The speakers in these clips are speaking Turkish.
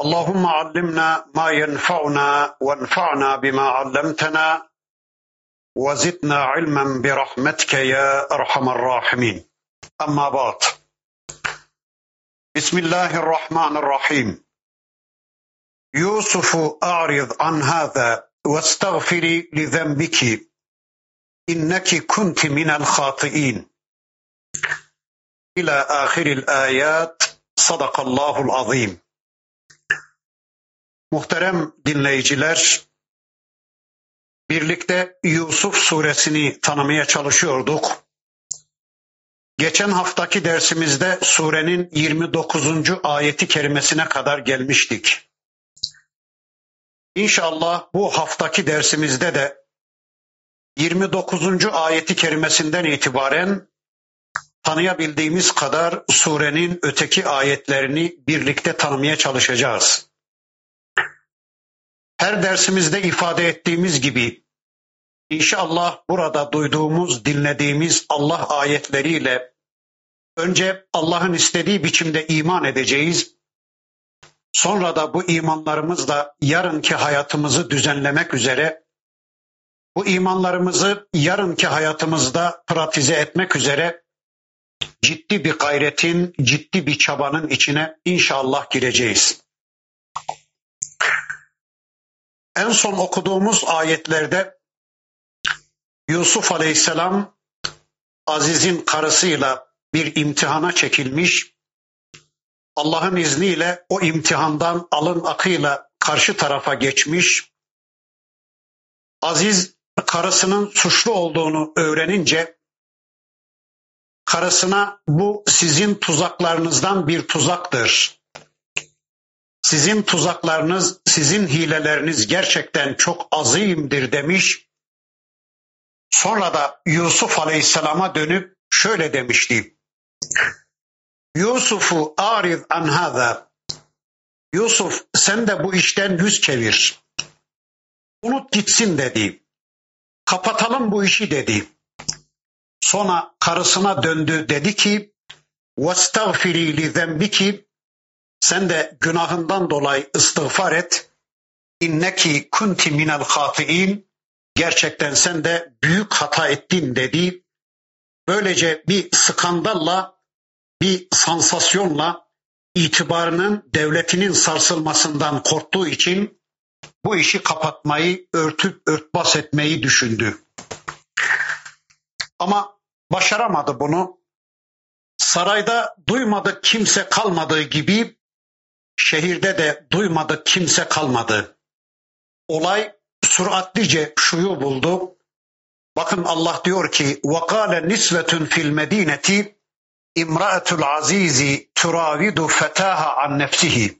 اللهم علمنا ما ينفعنا وانفعنا بما علمتنا وزدنا علما برحمتك يا أرحم الراحمين. أما بعد. بسم الله الرحمن الرحيم. يوسف أعرض عن هذا واستغفري لذنبك. إنك كنت من الخاطئين. إلى آخر الآيات. صدق الله العظيم. Muhterem dinleyiciler, birlikte Yusuf suresini tanımaya çalışıyorduk. Geçen haftaki dersimizde surenin 29. ayeti kerimesine kadar gelmiştik. İnşallah bu haftaki dersimizde de 29. ayeti kerimesinden itibaren tanıyabildiğimiz kadar surenin öteki ayetlerini birlikte tanımaya çalışacağız. Her dersimizde ifade ettiğimiz gibi inşallah burada duyduğumuz, dinlediğimiz Allah ayetleriyle önce Allah'ın istediği biçimde iman edeceğiz. Sonra da bu imanlarımızla yarınki hayatımızı düzenlemek üzere bu imanlarımızı yarınki hayatımızda pratize etmek üzere ciddi bir gayretin, ciddi bir çabanın içine inşallah gireceğiz. En son okuduğumuz ayetlerde Yusuf Aleyhisselam Aziz'in karısıyla bir imtihana çekilmiş. Allah'ın izniyle o imtihandan alın akıyla karşı tarafa geçmiş. Aziz karısının suçlu olduğunu öğrenince karısına bu sizin tuzaklarınızdan bir tuzaktır. Sizin tuzaklarınız, sizin hileleriniz gerçekten çok azimdir demiş. Sonra da Yusuf Aleyhisselam'a dönüp şöyle demişti. Yusuf'u arid an hada. Yusuf sen de bu işten yüz çevir. Unut gitsin dedi. Kapatalım bu işi dedi. Sonra karısına döndü dedi ki وَاسْتَغْفِرِي لِذَنْبِكِ sen de günahından dolayı istiğfar et. İnneki kunti minel hatiin. Gerçekten sen de büyük hata ettin dedi. Böylece bir skandalla, bir sansasyonla itibarının, devletinin sarsılmasından korktuğu için bu işi kapatmayı, örtüp örtbas etmeyi düşündü. Ama başaramadı bunu. Sarayda duymadık kimse kalmadığı gibi Şehirde de duymadık kimse kalmadı. Olay süratlice şuyu buldu. Bakın Allah diyor ki وَقَالَ نِسْوَةٌ فِي الْمَد۪ينَةِ اِمْرَأَةُ الْعَز۪يزِ تُرَاوِدُ فَتَاهَا عَنْ نَفْسِهِ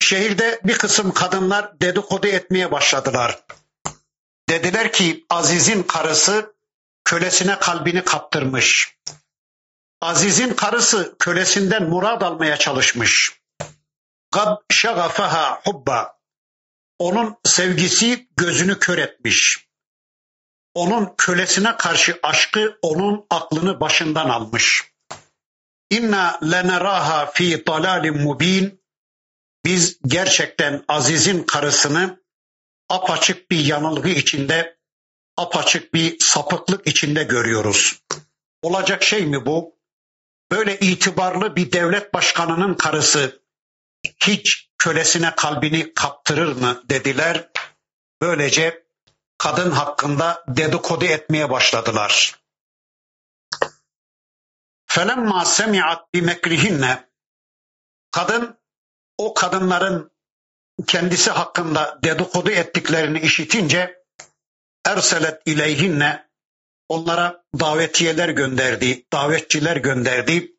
Şehirde bir kısım kadınlar dedikodu etmeye başladılar. Dediler ki Aziz'in karısı kölesine kalbini kaptırmış. Aziz'in karısı kölesinden murad almaya çalışmış. Gad şagafaha hubba. Onun sevgisi gözünü kör etmiş. Onun kölesine karşı aşkı onun aklını başından almış. İnna leneraha fi dalalin mubin. Biz gerçekten Aziz'in karısını apaçık bir yanılgı içinde, apaçık bir sapıklık içinde görüyoruz. Olacak şey mi bu? Böyle itibarlı bir devlet başkanının karısı hiç kölesine kalbini kaptırır mı dediler. Böylece kadın hakkında dedikodu etmeye başladılar. Felemma semi'at bi mekrihinne kadın o kadınların kendisi hakkında dedikodu ettiklerini işitince erselet ileyhinne Onlara davetiyeler gönderdi, davetçiler gönderdi.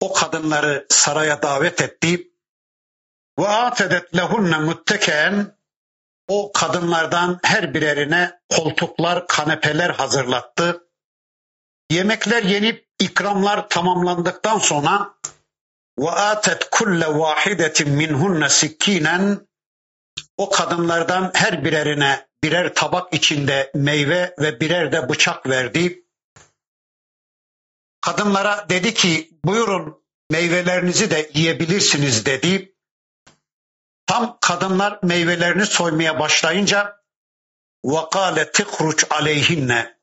O kadınları saraya davet etti. Ve atedet lehunne mutteken o kadınlardan her birerine koltuklar, kanepeler hazırlattı. Yemekler yenip ikramlar tamamlandıktan sonra ve atet kulle vahidetin minhunne sikkinen o kadınlardan her birerine birer tabak içinde meyve ve birer de bıçak verdi. Kadınlara dedi ki buyurun meyvelerinizi de yiyebilirsiniz dedi. Tam kadınlar meyvelerini soymaya başlayınca vakale tikruç aleyhinne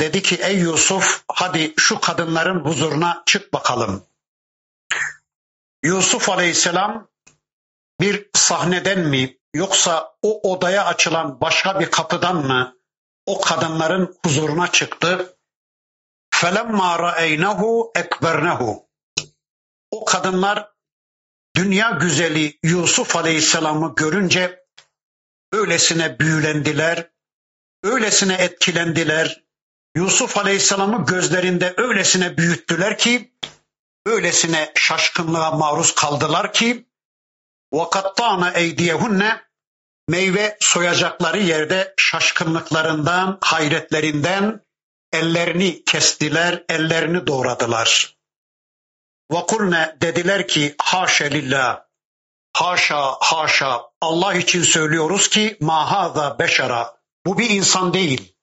dedi ki ey Yusuf hadi şu kadınların huzuruna çık bakalım. Yusuf aleyhisselam bir sahneden mi yoksa o odaya açılan başka bir kapıdan mı o kadınların huzuruna çıktı? فَلَمَّا رَأَيْنَهُ ekbernehu. O kadınlar dünya güzeli Yusuf Aleyhisselam'ı görünce öylesine büyülendiler, öylesine etkilendiler. Yusuf Aleyhisselam'ı gözlerinde öylesine büyüttüler ki, öylesine şaşkınlığa maruz kaldılar ki, وَقَطَّعْنَ اَيْدِيَهُنَّ Meyve soyacakları yerde şaşkınlıklarından, hayretlerinden ellerini kestiler, ellerini doğradılar. Vakulne dediler ki haşa lillah. Haşa haşa Allah için söylüyoruz ki mahaza beşara. Bu bir insan değil.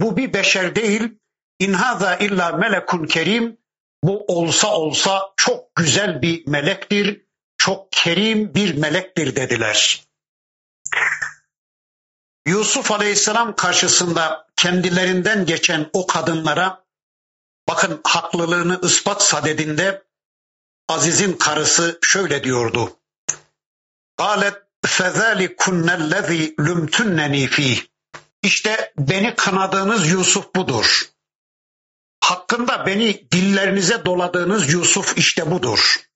Bu bir beşer değil. İnhaza illa melekun kerim. Bu olsa olsa çok güzel bir melektir. çok kerim bir melektir dediler. Yusuf Aleyhisselam karşısında kendilerinden geçen o kadınlara bakın haklılığını ispat sadedinde Aziz'in karısı şöyle diyordu. Galet fezalikunne lezi lümtünneni fih. İşte beni kanadığınız Yusuf budur. Hakkında beni dillerinize doladığınız Yusuf işte budur.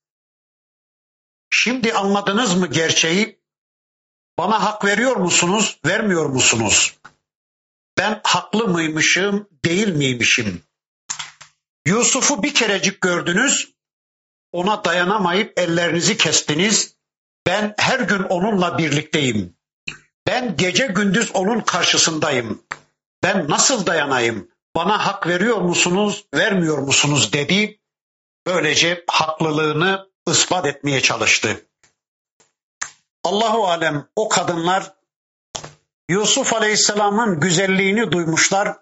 Şimdi anladınız mı gerçeği? Bana hak veriyor musunuz, vermiyor musunuz? Ben haklı mıymışım, değil miymişim? Yusuf'u bir kerecik gördünüz, ona dayanamayıp ellerinizi kestiniz. Ben her gün onunla birlikteyim. Ben gece gündüz onun karşısındayım. Ben nasıl dayanayım? Bana hak veriyor musunuz, vermiyor musunuz dedi. Böylece haklılığını ispat etmeye çalıştı. Allahu alem o kadınlar Yusuf Aleyhisselam'ın güzelliğini duymuşlar.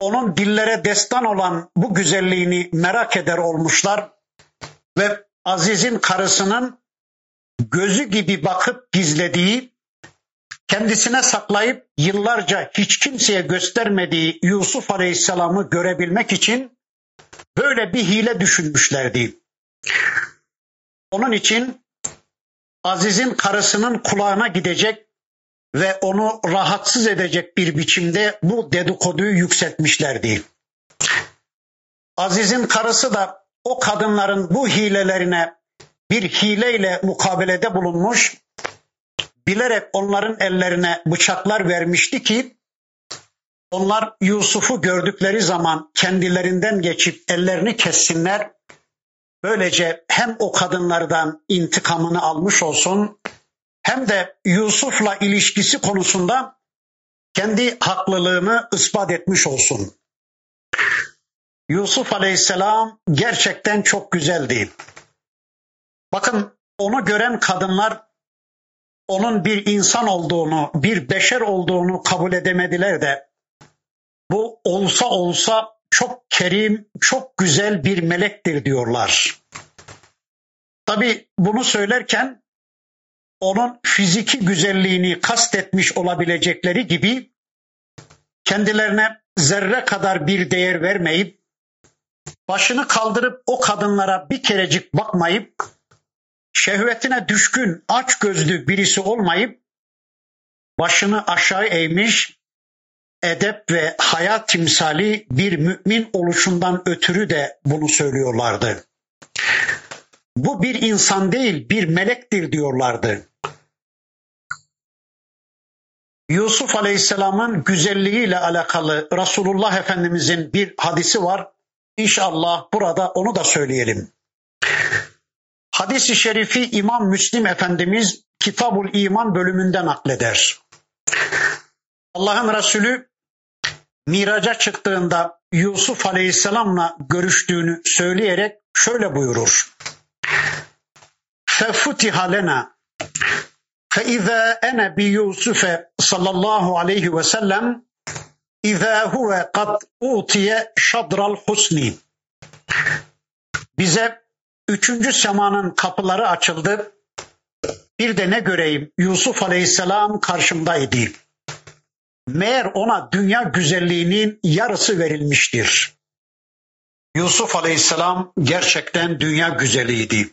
Onun dillere destan olan bu güzelliğini merak eder olmuşlar ve Aziz'in karısının gözü gibi bakıp gizlediği, kendisine saklayıp yıllarca hiç kimseye göstermediği Yusuf Aleyhisselam'ı görebilmek için böyle bir hile düşünmüşlerdi. Onun için Aziz'in karısının kulağına gidecek ve onu rahatsız edecek bir biçimde bu dedikoduyu yükseltmişlerdi. Aziz'in karısı da o kadınların bu hilelerine bir hileyle mukabelede bulunmuş, bilerek onların ellerine bıçaklar vermişti ki onlar Yusuf'u gördükleri zaman kendilerinden geçip ellerini kessinler. Böylece hem o kadınlardan intikamını almış olsun hem de Yusuf'la ilişkisi konusunda kendi haklılığını ispat etmiş olsun. Yusuf Aleyhisselam gerçekten çok güzeldi. Bakın onu gören kadınlar onun bir insan olduğunu, bir beşer olduğunu kabul edemediler de bu olsa olsa çok kerim, çok güzel bir melektir diyorlar. Tabi bunu söylerken onun fiziki güzelliğini kastetmiş olabilecekleri gibi kendilerine zerre kadar bir değer vermeyip başını kaldırıp o kadınlara bir kerecik bakmayıp şehvetine düşkün aç gözlü birisi olmayıp başını aşağı eğmiş edep ve hayat timsali bir mümin oluşundan ötürü de bunu söylüyorlardı. Bu bir insan değil bir melektir diyorlardı. Yusuf Aleyhisselam'ın güzelliğiyle alakalı Resulullah Efendimizin bir hadisi var. İnşallah burada onu da söyleyelim. Hadis-i şerifi İmam Müslim Efendimiz Kitabul İman bölümünden nakleder. Allah'ın Resulü miraca çıktığında Yusuf Aleyhisselam'la görüştüğünü söyleyerek şöyle buyurur. فَفُتِحَ لَنَا فَإِذَا أَنَا بِيُوسُفَ صلى الله عليه وسلم إذا هو قد أوتي شطر الحسن Bize üçüncü semanın kapıları açıldı. Bir de ne göreyim Yusuf Aleyhisselam karşımdaydı. Meğer ona dünya güzelliğinin yarısı verilmiştir. Yusuf Aleyhisselam gerçekten dünya güzeliydi.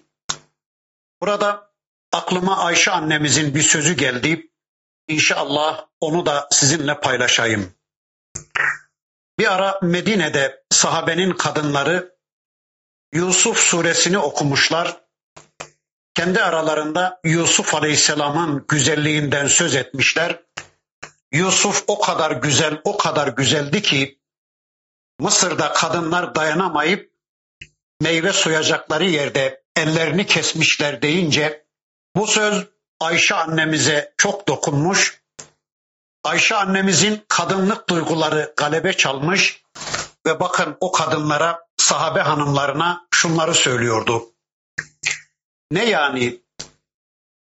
Burada aklıma Ayşe annemizin bir sözü geldi. İnşallah onu da sizinle paylaşayım. Bir ara Medine'de sahabenin kadınları Yusuf suresini okumuşlar. Kendi aralarında Yusuf Aleyhisselam'ın güzelliğinden söz etmişler. Yusuf o kadar güzel, o kadar güzeldi ki Mısır'da kadınlar dayanamayıp meyve soyacakları yerde ellerini kesmişler deyince bu söz Ayşe annemize çok dokunmuş. Ayşe annemizin kadınlık duyguları galebe çalmış ve bakın o kadınlara, sahabe hanımlarına şunları söylüyordu. Ne yani?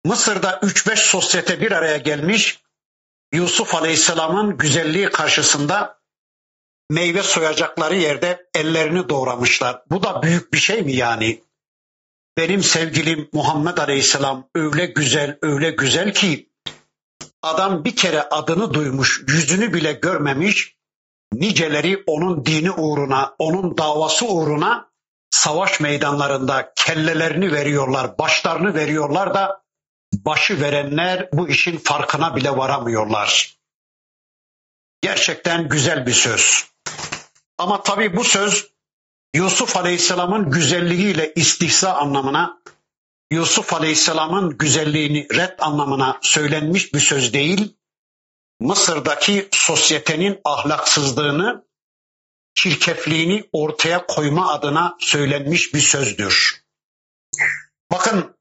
Mısır'da 3-5 sosyete bir araya gelmiş, Yusuf Aleyhisselam'ın güzelliği karşısında meyve soyacakları yerde ellerini doğramışlar. Bu da büyük bir şey mi yani? Benim sevgilim Muhammed Aleyhisselam öyle güzel, öyle güzel ki adam bir kere adını duymuş, yüzünü bile görmemiş, niceleri onun dini uğruna, onun davası uğruna savaş meydanlarında kellelerini veriyorlar, başlarını veriyorlar da başı verenler bu işin farkına bile varamıyorlar. Gerçekten güzel bir söz. Ama tabii bu söz Yusuf Aleyhisselam'ın güzelliğiyle istihza anlamına, Yusuf Aleyhisselam'ın güzelliğini red anlamına söylenmiş bir söz değil, Mısır'daki sosyetenin ahlaksızlığını, çirkefliğini ortaya koyma adına söylenmiş bir sözdür. Bakın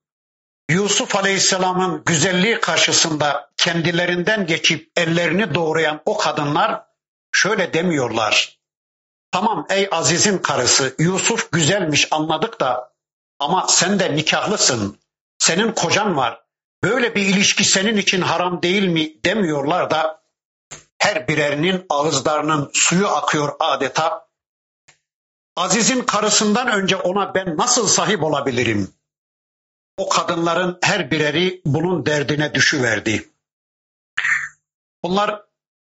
Yusuf Aleyhisselam'ın güzelliği karşısında kendilerinden geçip ellerini doğrayan o kadınlar şöyle demiyorlar. Tamam ey Aziz'in karısı Yusuf güzelmiş anladık da ama sen de nikahlısın. Senin kocan var. Böyle bir ilişki senin için haram değil mi demiyorlar da her birerinin ağızlarının suyu akıyor adeta. Aziz'in karısından önce ona ben nasıl sahip olabilirim? O kadınların her bireri bunun derdine düşüverdi. Bunlar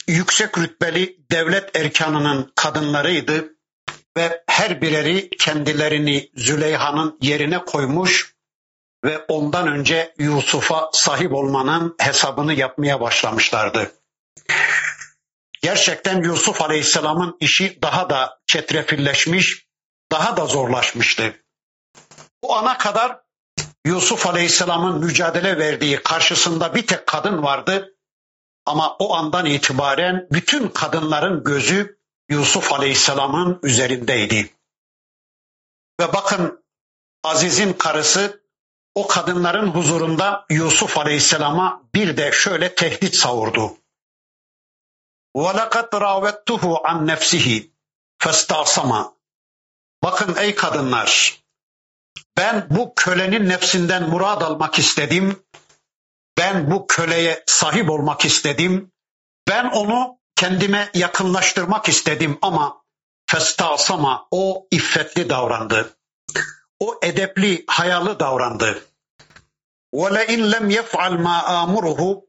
yüksek rütbeli devlet erkanının kadınlarıydı ve her bireri kendilerini Züleyha'nın yerine koymuş ve ondan önce Yusuf'a sahip olmanın hesabını yapmaya başlamışlardı. Gerçekten Yusuf Aleyhisselam'ın işi daha da çetrefilleşmiş, daha da zorlaşmıştı. Bu ana kadar Yusuf Aleyhisselam'ın mücadele verdiği karşısında bir tek kadın vardı ama o andan itibaren bütün kadınların gözü Yusuf Aleyhisselam'ın üzerindeydi. Ve bakın Aziz'in karısı o kadınların huzurunda Yusuf Aleyhisselam'a bir de şöyle tehdit savurdu. وَلَقَدْ رَاوَتُّهُ عَنْ نَفْسِهِ فَاسْتَعْصَمَا Bakın ey kadınlar, ben bu kölenin nefsinden murad almak istedim ben bu köleye sahip olmak istedim. Ben onu kendime yakınlaştırmak istedim ama festasama o iffetli davrandı. O edepli, hayalı davrandı. وَلَاِنْ لَمْ يَفْعَلْ مَا آمُرُهُ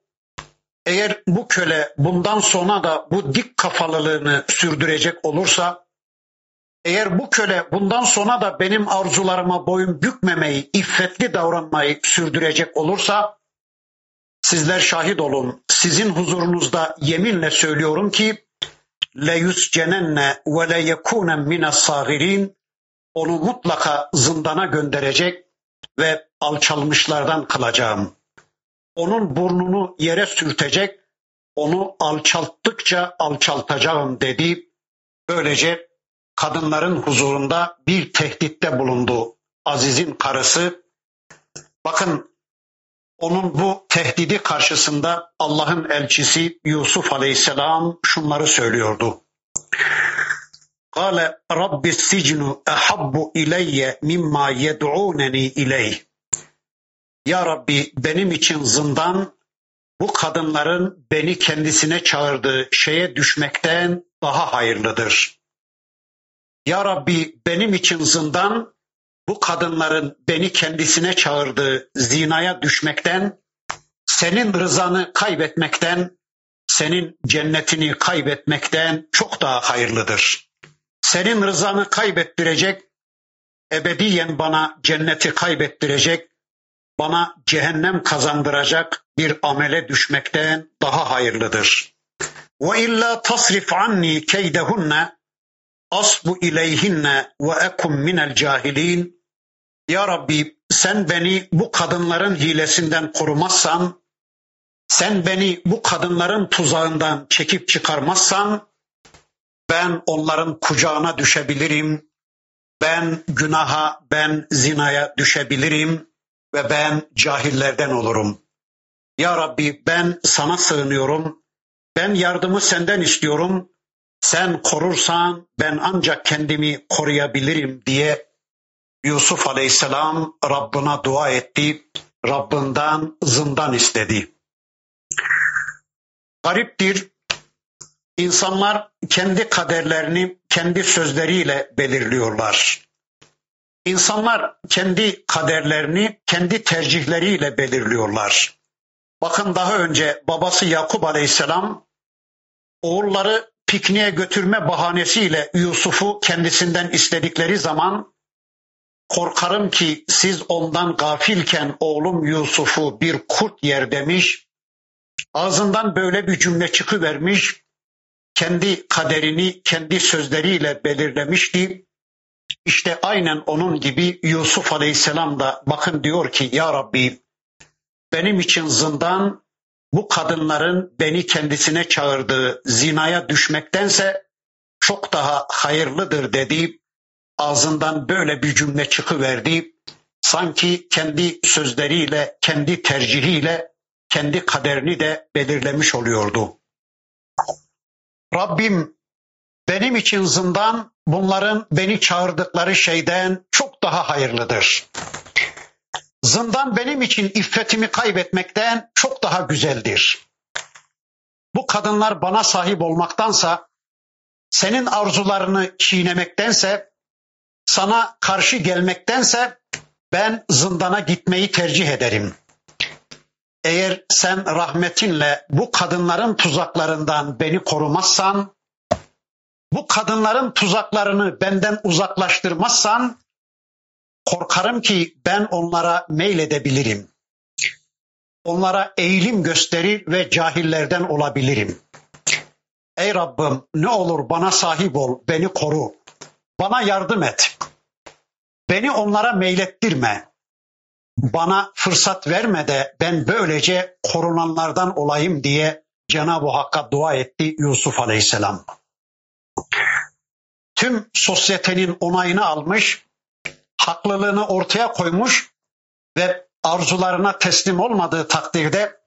Eğer bu köle bundan sonra da bu dik kafalılığını sürdürecek olursa, eğer bu köle bundan sonra da benim arzularıma boyun bükmemeyi, iffetli davranmayı sürdürecek olursa, Sizler şahit olun. Sizin huzurunuzda yeminle söylüyorum ki le yuscenenne ve le yekunen mine onu mutlaka zindana gönderecek ve alçalmışlardan kılacağım. Onun burnunu yere sürtecek, onu alçalttıkça alçaltacağım dedi. Böylece kadınların huzurunda bir tehditte bulundu. Aziz'in karısı Bakın onun bu tehdidi karşısında Allah'ın elçisi Yusuf Aleyhisselam şunları söylüyordu. Kale Rabbi sicnu ehabbu ileyye mimma yed'uneni ileyh. Ya Rabbi benim için zindan bu kadınların beni kendisine çağırdığı şeye düşmekten daha hayırlıdır. Ya Rabbi benim için zindan bu kadınların beni kendisine çağırdığı zinaya düşmekten, senin rızanı kaybetmekten, senin cennetini kaybetmekten çok daha hayırlıdır. Senin rızanı kaybettirecek, ebediyen bana cenneti kaybettirecek, bana cehennem kazandıracak bir amele düşmekten daha hayırlıdır. Ve illa tasrif anni keydehunne asbu ileyhinne ve ekum minel cahilin. Ya Rabbi sen beni bu kadınların hilesinden korumazsan, sen beni bu kadınların tuzağından çekip çıkarmazsan, ben onların kucağına düşebilirim, ben günaha, ben zinaya düşebilirim ve ben cahillerden olurum. Ya Rabbi ben sana sığınıyorum, ben yardımı senden istiyorum, sen korursan ben ancak kendimi koruyabilirim diye Yusuf Aleyhisselam Rabbına dua etti. Rabbinden zindan istedi. Gariptir. İnsanlar kendi kaderlerini kendi sözleriyle belirliyorlar. İnsanlar kendi kaderlerini kendi tercihleriyle belirliyorlar. Bakın daha önce babası Yakup Aleyhisselam oğulları pikniğe götürme bahanesiyle Yusuf'u kendisinden istedikleri zaman korkarım ki siz ondan gafilken oğlum Yusuf'u bir kurt yer demiş. Ağzından böyle bir cümle çıkıvermiş. Kendi kaderini kendi sözleriyle belirlemişti. İşte aynen onun gibi Yusuf Aleyhisselam da bakın diyor ki ya Rabbi benim için zindan bu kadınların beni kendisine çağırdığı zinaya düşmektense çok daha hayırlıdır dedi. Ağzından böyle bir cümle çıkıverdi. Sanki kendi sözleriyle, kendi tercihiyle kendi kaderini de belirlemiş oluyordu. Rabbim benim için zindan bunların beni çağırdıkları şeyden çok daha hayırlıdır. Zindan benim için iffetimi kaybetmekten çok daha güzeldir. Bu kadınlar bana sahip olmaktansa, senin arzularını çiğnemektense, sana karşı gelmektense ben zindana gitmeyi tercih ederim. Eğer sen rahmetinle bu kadınların tuzaklarından beni korumazsan, bu kadınların tuzaklarını benden uzaklaştırmazsan Korkarım ki ben onlara meyledebilirim. Onlara eğilim gösterir ve cahillerden olabilirim. Ey Rabbim ne olur bana sahip ol, beni koru. Bana yardım et. Beni onlara meylettirme. Bana fırsat verme de ben böylece korunanlardan olayım diye Cenab-ı Hakk'a dua etti Yusuf Aleyhisselam. Tüm sosyetenin onayını almış, haklılığını ortaya koymuş ve arzularına teslim olmadığı takdirde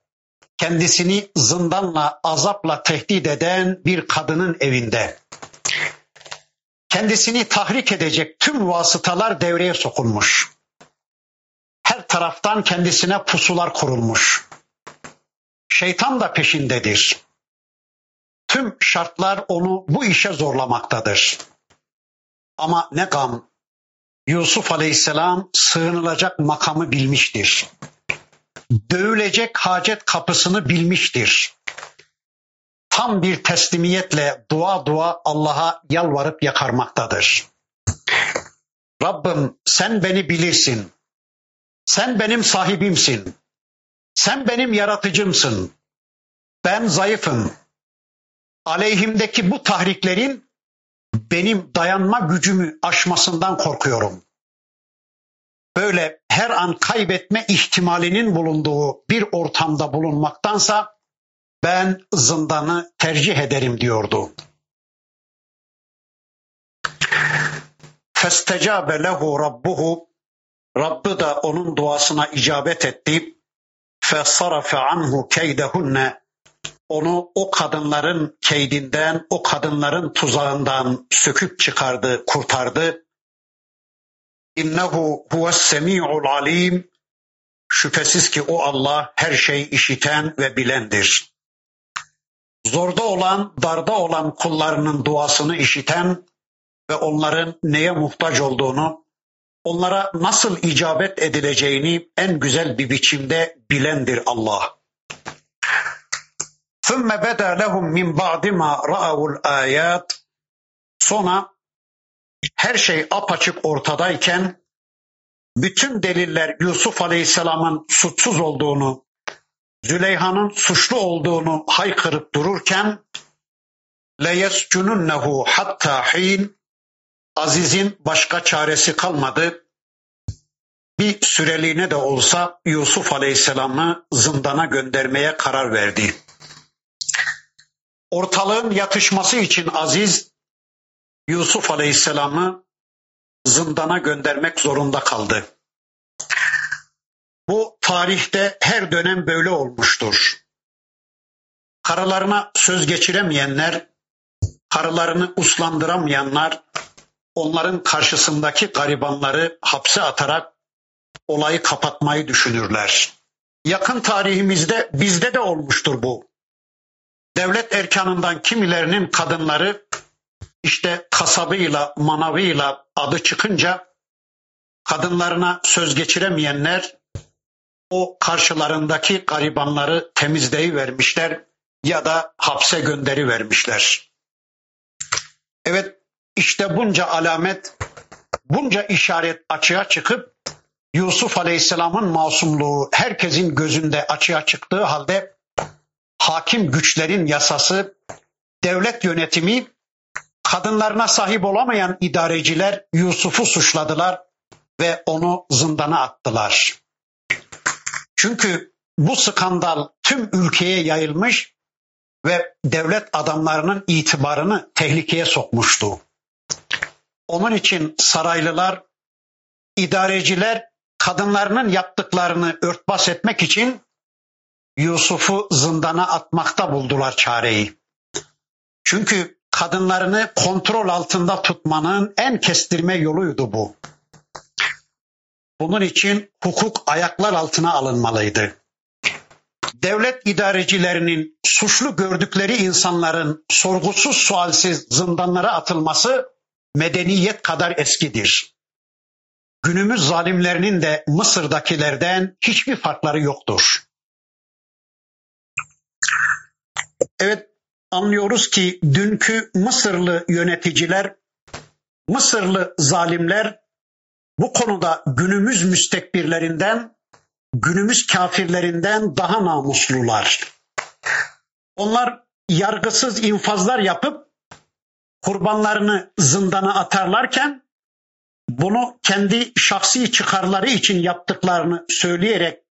kendisini zindanla, azapla tehdit eden bir kadının evinde. Kendisini tahrik edecek tüm vasıtalar devreye sokulmuş. Her taraftan kendisine pusular kurulmuş. Şeytan da peşindedir. Tüm şartlar onu bu işe zorlamaktadır. Ama ne gam, Yusuf Aleyhisselam sığınılacak makamı bilmiştir. Dövülecek hacet kapısını bilmiştir. Tam bir teslimiyetle dua dua Allah'a yalvarıp yakarmaktadır. Rabbim sen beni bilirsin. Sen benim sahibimsin. Sen benim yaratıcımsın. Ben zayıfım. Aleyhimdeki bu tahriklerin benim dayanma gücümü aşmasından korkuyorum. Böyle her an kaybetme ihtimalinin bulunduğu bir ortamda bulunmaktansa ben zindanı tercih ederim diyordu. Festecabe lehu rabbuhu Rabbı da onun duasına icabet etti. Fesarafe anhu keydehunne onu o kadınların keydinden, o kadınların tuzağından söküp çıkardı, kurtardı. İnnehu huves semi'ul alim. Şüphesiz ki o Allah her şeyi işiten ve bilendir. Zorda olan, darda olan kullarının duasını işiten ve onların neye muhtaç olduğunu, onlara nasıl icabet edileceğini en güzel bir biçimde bilendir Allah. ثُمَّ بَدَى لَهُمْ مِنْ بَعْدِ مَا رَأَوُا الْآيَاتِ Sonra her şey apaçık ortadayken bütün deliller Yusuf Aleyhisselam'ın suçsuz olduğunu, Züleyha'nın suçlu olduğunu haykırıp dururken leyescununnehu hatta hin Aziz'in başka çaresi kalmadı. Bir süreliğine de olsa Yusuf Aleyhisselam'ı zindana göndermeye karar verdi. Ortalığın yatışması için Aziz Yusuf Aleyhisselam'ı zindana göndermek zorunda kaldı. Bu tarihte her dönem böyle olmuştur. Karılarına söz geçiremeyenler, karılarını uslandıramayanlar, onların karşısındaki garibanları hapse atarak olayı kapatmayı düşünürler. Yakın tarihimizde bizde de olmuştur bu. Devlet erkanından kimilerinin kadınları işte kasabıyla, manavıyla adı çıkınca kadınlarına söz geçiremeyenler o karşılarındaki garibanları temizleyivermişler ya da hapse gönderi vermişler. Evet işte bunca alamet, bunca işaret açığa çıkıp Yusuf Aleyhisselam'ın masumluğu herkesin gözünde açığa çıktığı halde hakim güçlerin yasası, devlet yönetimi, kadınlarına sahip olamayan idareciler Yusuf'u suçladılar ve onu zindana attılar. Çünkü bu skandal tüm ülkeye yayılmış ve devlet adamlarının itibarını tehlikeye sokmuştu. Onun için saraylılar, idareciler kadınlarının yaptıklarını örtbas etmek için Yusuf'u zindana atmakta buldular çareyi. Çünkü kadınlarını kontrol altında tutmanın en kestirme yoluydu bu. Bunun için hukuk ayaklar altına alınmalıydı. Devlet idarecilerinin suçlu gördükleri insanların sorgusuz sualsiz zindanlara atılması medeniyet kadar eskidir. Günümüz zalimlerinin de Mısır'dakilerden hiçbir farkları yoktur. Evet anlıyoruz ki dünkü Mısırlı yöneticiler, Mısırlı zalimler bu konuda günümüz müstekbirlerinden, günümüz kafirlerinden daha namuslular. Onlar yargısız infazlar yapıp kurbanlarını zindana atarlarken bunu kendi şahsi çıkarları için yaptıklarını söyleyerek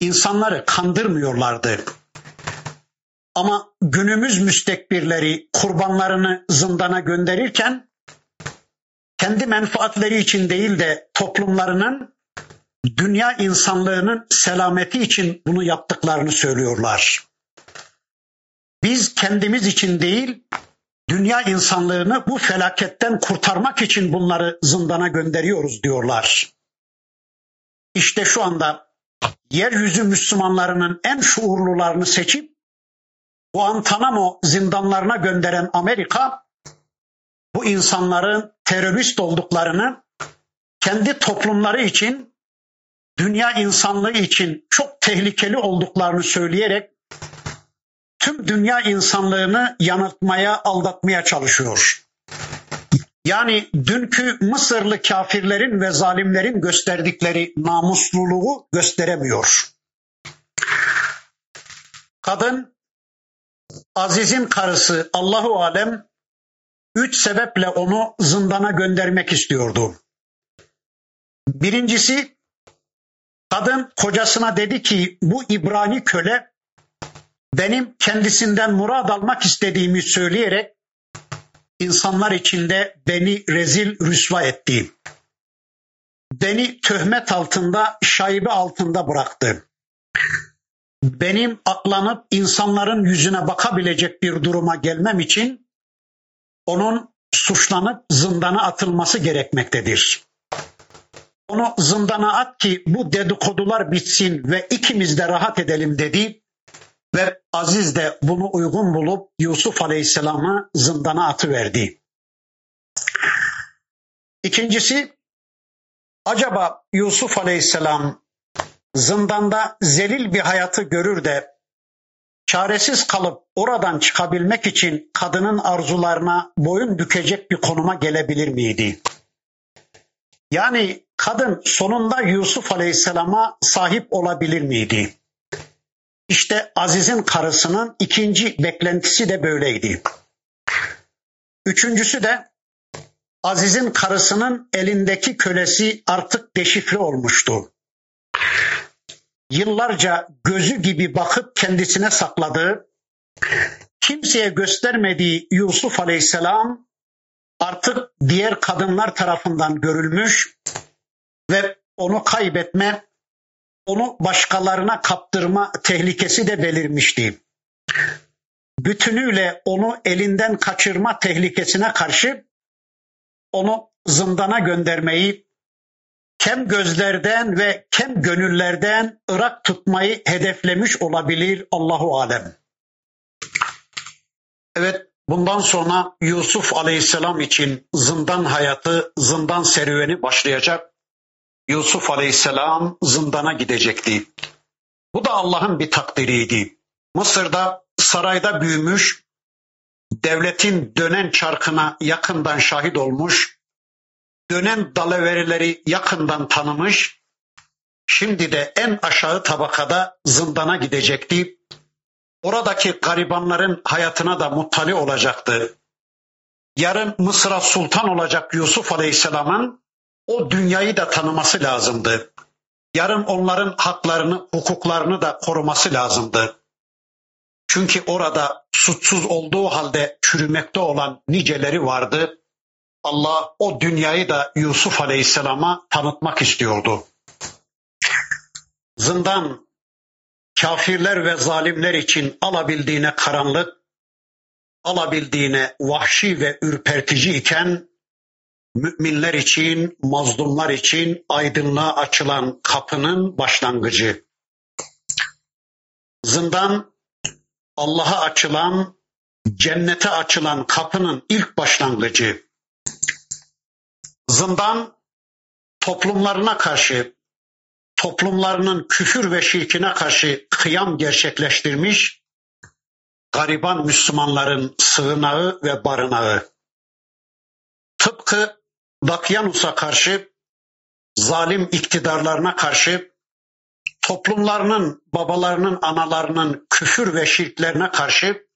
insanları kandırmıyorlardı. Ama günümüz müstekbirleri kurbanlarını zindana gönderirken kendi menfaatleri için değil de toplumlarının dünya insanlığının selameti için bunu yaptıklarını söylüyorlar. Biz kendimiz için değil, dünya insanlığını bu felaketten kurtarmak için bunları zindana gönderiyoruz diyorlar. İşte şu anda yeryüzü Müslümanlarının en şuurlularını seçip Guantanamo zindanlarına gönderen Amerika bu insanların terörist olduklarını kendi toplumları için dünya insanlığı için çok tehlikeli olduklarını söyleyerek tüm dünya insanlığını yanıltmaya, aldatmaya çalışıyor. Yani dünkü Mısırlı kafirlerin ve zalimlerin gösterdikleri namusluluğu gösteremiyor. Kadın Aziz'in karısı Allahu alem üç sebeple onu zindana göndermek istiyordu. Birincisi kadın kocasına dedi ki bu İbrani köle benim kendisinden murad almak istediğimi söyleyerek insanlar içinde beni rezil rüsva etti. beni töhmet altında, şaibe altında bıraktı. Benim aklanıp insanların yüzüne bakabilecek bir duruma gelmem için onun suçlanıp zindana atılması gerekmektedir. Onu zindana at ki bu dedikodular bitsin ve ikimiz de rahat edelim dedi ve Aziz de bunu uygun bulup Yusuf Aleyhisselam'ı zindana atıverdi. İkincisi acaba Yusuf Aleyhisselam zindanda zelil bir hayatı görür de çaresiz kalıp oradan çıkabilmek için kadının arzularına boyun bükecek bir konuma gelebilir miydi? Yani kadın sonunda Yusuf Aleyhisselam'a sahip olabilir miydi? İşte Aziz'in karısının ikinci beklentisi de böyleydi. Üçüncüsü de Aziz'in karısının elindeki kölesi artık deşifre olmuştu. Yıllarca gözü gibi bakıp kendisine sakladığı, kimseye göstermediği Yusuf Aleyhisselam artık diğer kadınlar tarafından görülmüş ve onu kaybetme, onu başkalarına kaptırma tehlikesi de belirmişti. Bütünüyle onu elinden kaçırma tehlikesine karşı onu zindana göndermeyi, kem gözlerden ve kem gönüllerden ırak tutmayı hedeflemiş olabilir Allahu alem. Evet bundan sonra Yusuf Aleyhisselam için zindan hayatı, zindan serüveni başlayacak. Yusuf Aleyhisselam zindana gidecekti. Bu da Allah'ın bir takdiriydi. Mısır'da sarayda büyümüş, devletin dönen çarkına yakından şahit olmuş, dönen dalaverileri yakından tanımış, şimdi de en aşağı tabakada zindana gidecekti. Oradaki garibanların hayatına da muttali olacaktı. Yarın Mısır'a sultan olacak Yusuf Aleyhisselam'ın o dünyayı da tanıması lazımdı. Yarın onların haklarını, hukuklarını da koruması lazımdı. Çünkü orada suçsuz olduğu halde çürümekte olan niceleri vardı. Allah o dünyayı da Yusuf Aleyhisselam'a tanıtmak istiyordu. Zindan kafirler ve zalimler için alabildiğine karanlık, alabildiğine vahşi ve ürpertici iken müminler için, mazlumlar için aydınlığa açılan kapının başlangıcı. Zindan Allah'a açılan, cennete açılan kapının ilk başlangıcı. Zindan toplumlarına karşı, toplumlarının küfür ve şirkine karşı kıyam gerçekleştirmiş, gariban Müslümanların sığınağı ve barınağı. Tıpkı Dakyanus'a karşı, zalim iktidarlarına karşı, toplumlarının, babalarının, analarının küfür ve şirklerine karşı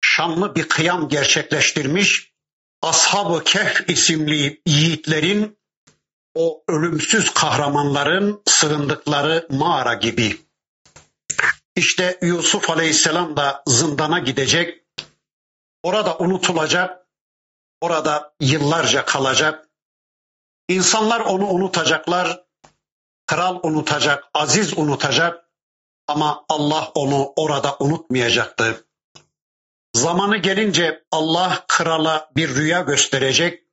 şanlı bir kıyam gerçekleştirmiş, Ashab-ı Kehf isimli yiğitlerin, o ölümsüz kahramanların sığındıkları mağara gibi. İşte Yusuf Aleyhisselam da zindana gidecek, orada unutulacak, orada yıllarca kalacak. İnsanlar onu unutacaklar, kral unutacak, aziz unutacak ama Allah onu orada unutmayacaktı. Zamanı gelince Allah krala bir rüya gösterecek.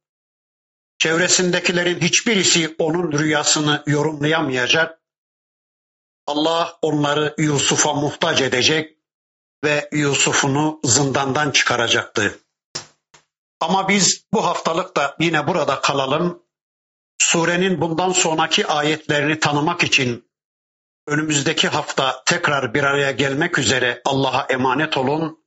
Çevresindekilerin hiçbirisi onun rüyasını yorumlayamayacak. Allah onları Yusuf'a muhtaç edecek ve Yusuf'unu zindandan çıkaracaktı. Ama biz bu haftalık da yine burada kalalım. Surenin bundan sonraki ayetlerini tanımak için önümüzdeki hafta tekrar bir araya gelmek üzere Allah'a emanet olun.